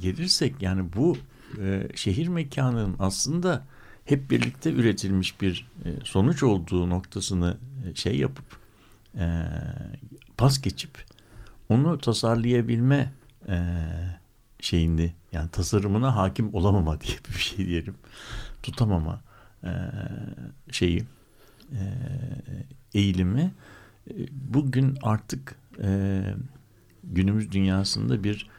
gelirsek yani bu e, şehir mekanının aslında hep birlikte üretilmiş bir e, sonuç olduğu noktasını e, şey yapıp e, pas geçip onu tasarlayabilme e, şeyini yani tasarımına hakim olamama diye bir şey diyelim. Tutamama e, şeyi e, eğilimi e, bugün artık e, günümüz dünyasında bir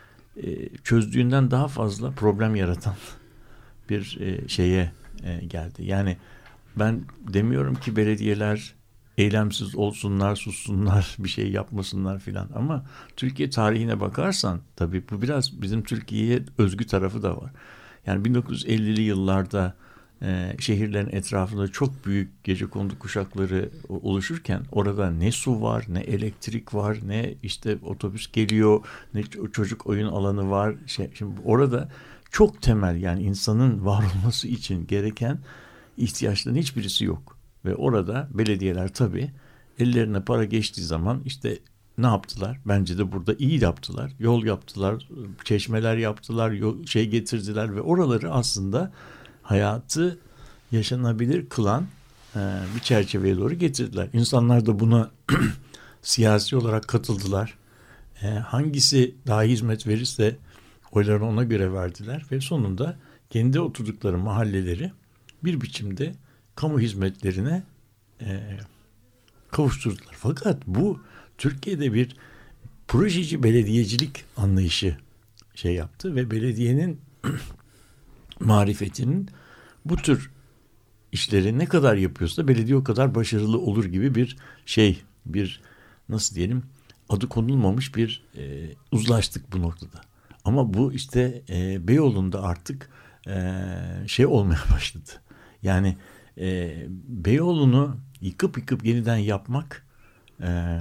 e, çözdüğünden daha fazla problem yaratan bir e, şeye e, geldi. Yani ben demiyorum ki belediyeler eylemsiz olsunlar, sussunlar, bir şey yapmasınlar filan. Ama Türkiye tarihine bakarsan tabii bu biraz bizim Türkiye'ye özgü tarafı da var. Yani 1950'li yıllarda e, şehirlerin etrafında çok büyük gece kondu kuşakları oluşurken orada ne su var, ne elektrik var, ne işte otobüs geliyor, ne çocuk oyun alanı var. Şey, şimdi orada çok temel yani insanın var olması için gereken ihtiyaçların hiçbirisi yok. Ve orada belediyeler tabii ellerine para geçtiği zaman işte ne yaptılar? Bence de burada iyi yaptılar. Yol yaptılar, çeşmeler yaptılar, şey getirdiler ve oraları aslında hayatı yaşanabilir kılan e, bir çerçeveye doğru getirdiler. İnsanlar da buna siyasi olarak katıldılar. E, hangisi daha hizmet verirse oylarını ona göre verdiler ve sonunda kendi oturdukları mahalleleri bir biçimde kamu hizmetlerine e, kavuşturdular. Fakat bu Türkiye'de bir projeci belediyecilik anlayışı şey yaptı ve belediyenin marifetinin bu tür işleri ne kadar yapıyorsa belediye o kadar başarılı olur gibi bir şey, bir nasıl diyelim adı konulmamış bir e, uzlaştık bu noktada. Ama bu işte e, Beyoğlu'nda artık e, şey olmaya başladı. Yani e, Beyoğlu'nu yıkıp yıkıp yeniden yapmak e,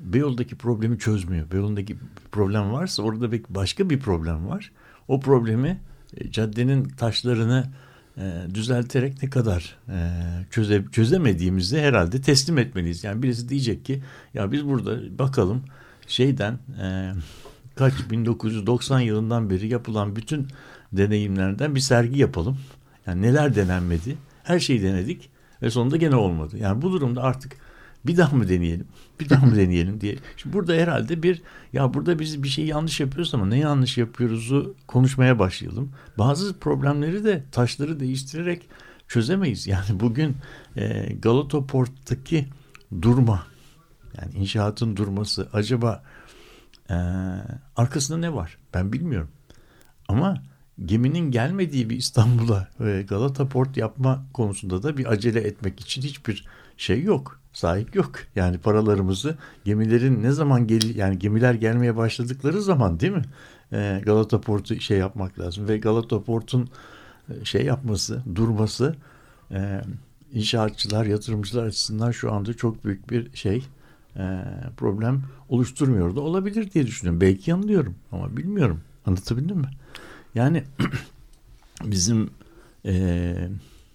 Beyoğlu'daki problemi çözmüyor. Beyoğlu'ndaki problem varsa orada başka bir problem var. O problemi e, caddenin taşlarını e, düzelterek ne kadar e, çöze, çözemediğimizi herhalde teslim etmeliyiz. Yani birisi diyecek ki ya biz burada bakalım şeyden e, kaç 1990 yılından beri yapılan bütün deneyimlerden bir sergi yapalım. Yani neler denenmedi? Her şeyi denedik ve sonunda gene olmadı. Yani bu durumda artık bir daha mı deneyelim? Bir daha mı deneyelim diye. Şimdi burada herhalde bir ya burada biz bir şey yanlış yapıyoruz ama ne yanlış yapıyoruzu konuşmaya başlayalım. Bazı problemleri de taşları değiştirerek çözemeyiz. Yani bugün e, Galata Port'taki durma yani inşaatın durması acaba e, arkasında ne var? Ben bilmiyorum. Ama geminin gelmediği bir İstanbul'a ve Galata Port yapma konusunda da bir acele etmek için hiçbir şey yok. Sahip yok. Yani paralarımızı gemilerin ne zaman gel yani gemiler gelmeye başladıkları zaman değil mi? Ee, Galata Port'u şey yapmak lazım ve Galata Port'un e, şey yapması, durması e, inşaatçılar, yatırımcılar açısından şu anda çok büyük bir şey e, problem oluşturmuyor da olabilir diye düşünüyorum. Belki yanılıyorum ama bilmiyorum. Anlatabildim mi? Yani bizim e,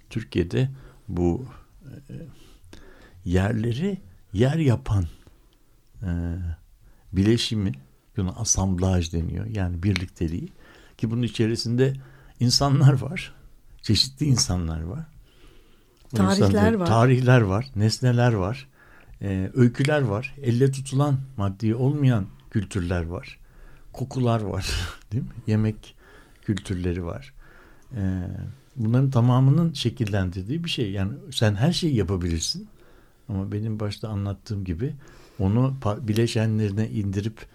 Türkiye'de bu e, yerleri yer yapan e, bileşimi, buna asamblaj deniyor. Yani birlikteliği ki bunun içerisinde insanlar var. Çeşitli insanlar var. tarihler insanlar, var. Tarihler var, nesneler var. E, öyküler var. Elle tutulan, maddi olmayan kültürler var. Kokular var. Değil mi? Yemek kültürleri var. Ee, bunların tamamının şekillendirdiği bir şey. Yani sen her şeyi yapabilirsin. Ama benim başta anlattığım gibi onu bileşenlerine indirip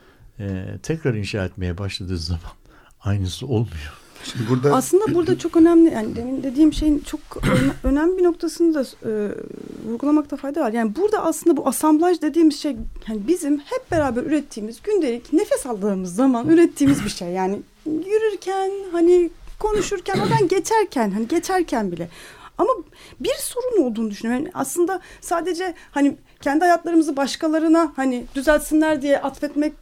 e, tekrar inşa etmeye başladığı zaman aynısı olmuyor. Şimdi burada aslında burada çok önemli yani demin dediğim şeyin çok önemli bir noktasını da e, vurgulamakta fayda var. Yani burada aslında bu asamblaj dediğimiz şey yani bizim hep beraber ürettiğimiz gündelik nefes aldığımız zaman ürettiğimiz bir şey. Yani yürürken hani konuşurken oradan geçerken hani geçerken bile ama bir sorun olduğunu düşünüyorum. Yani aslında sadece hani kendi hayatlarımızı başkalarına hani düzeltsinler diye atfetmek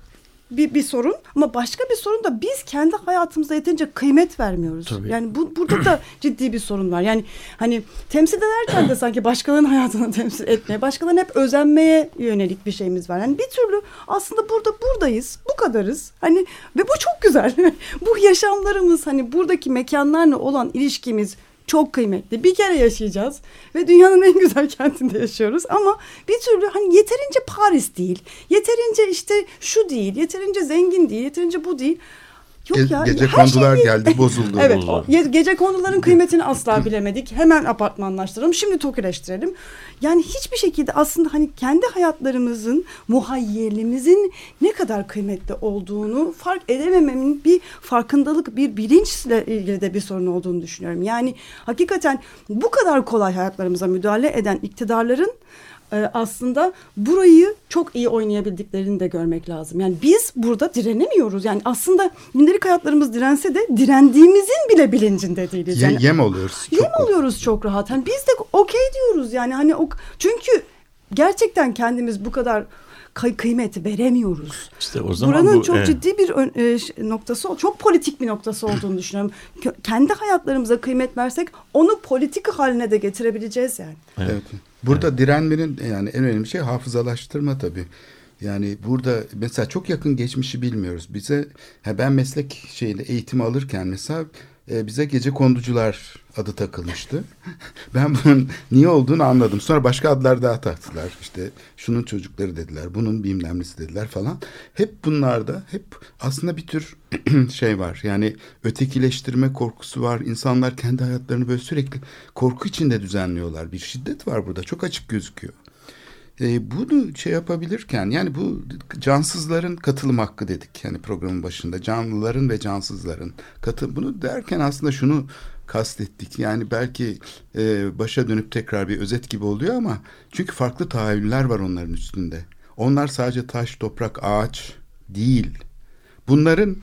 bir, bir sorun ama başka bir sorun da biz kendi hayatımıza yeterince kıymet vermiyoruz. Tabii. Yani bu, burada da ciddi bir sorun var. Yani hani temsil ederken de sanki başkalarının hayatını temsil etmeye, başkalarının hep özenmeye yönelik bir şeyimiz var. Yani bir türlü aslında burada buradayız, bu kadarız. Hani ve bu çok güzel. bu yaşamlarımız hani buradaki mekanlarla olan ilişkimiz çok kıymetli. Bir kere yaşayacağız ve dünyanın en güzel kentinde yaşıyoruz ama bir türlü hani yeterince Paris değil, yeterince işte şu değil, yeterince zengin değil, yeterince bu değil. Yok Ge- ya, gece kondular şey... geldi bozuldu. evet gece konduların kıymetini asla bilemedik. Hemen apartmanlaştıralım. Şimdi tokileştirelim. Yani hiçbir şekilde aslında hani kendi hayatlarımızın, muhayyelimizin ne kadar kıymetli olduğunu fark edemememin bir farkındalık, bir bilinçle ilgili de bir sorun olduğunu düşünüyorum. Yani hakikaten bu kadar kolay hayatlarımıza müdahale eden iktidarların e, aslında burayı çok iyi oynayabildiklerini de görmek lazım. Yani biz burada direnemiyoruz. Yani aslında gündelik hayatlarımız dirense de direndiğimizin bile bilincinde değiliz. Yani, yem oluyoruz. Yem çok oluyoruz çok rahat. Yani biz de okey diyoruz yani hani o çünkü gerçekten kendimiz bu kadar kıy kıymeti veremiyoruz. İşte o zaman Buranın bu, çok evet. ciddi bir e, noktası, çok politik bir noktası olduğunu düşünüyorum. Kendi hayatlarımıza kıymet versek onu politik haline de getirebileceğiz yani. Evet. evet. Burada evet. direnmenin yani en önemli şey hafızalaştırma tabii. Yani burada mesela çok yakın geçmişi bilmiyoruz. Bize ha ben meslek şeyle eğitim alırken mesela e, bize gece konducular adı takılmıştı. ben bunun niye olduğunu anladım. Sonra başka adlar daha taktılar. İşte şunun çocukları dediler, bunun bilmem dediler falan. Hep bunlarda hep aslında bir tür şey var. Yani ötekileştirme korkusu var. İnsanlar kendi hayatlarını böyle sürekli korku içinde düzenliyorlar. Bir şiddet var burada. Çok açık gözüküyor. E, bunu şey yapabilirken yani bu cansızların katılım hakkı dedik yani programın başında canlıların ve cansızların katı bunu derken aslında şunu kastettik yani belki e, başa dönüp tekrar bir özet gibi oluyor ama çünkü farklı tahayyüller var onların üstünde. Onlar sadece taş, toprak, ağaç değil. Bunların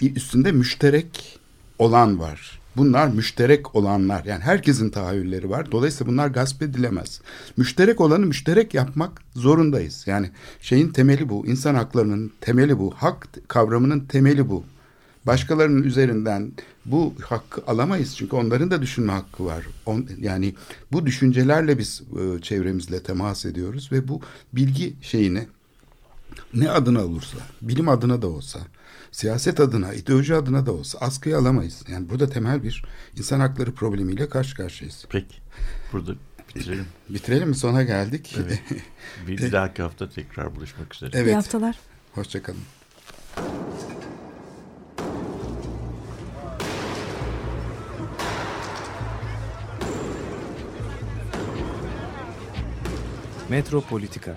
üstünde müşterek olan var. Bunlar müşterek olanlar. Yani herkesin tahayyülleri var. Dolayısıyla bunlar gasp edilemez. Müşterek olanı müşterek yapmak zorundayız. Yani şeyin temeli bu. İnsan haklarının temeli bu. Hak kavramının temeli bu. Başkalarının üzerinden bu hakkı alamayız. Çünkü onların da düşünme hakkı var. On, yani bu düşüncelerle biz e, çevremizle temas ediyoruz ve bu bilgi şeyini ne adına olursa, bilim adına da olsa, siyaset adına, ideoloji adına da olsa askıya alamayız. Yani burada temel bir insan hakları problemiyle karşı karşıyayız. Peki. Burada bitirelim. Bitirelim mi? Sona geldik. Evet. Bir, bir dahaki hafta tekrar buluşmak üzere. Evet. İyi haftalar. Hoşçakalın. Metropolitika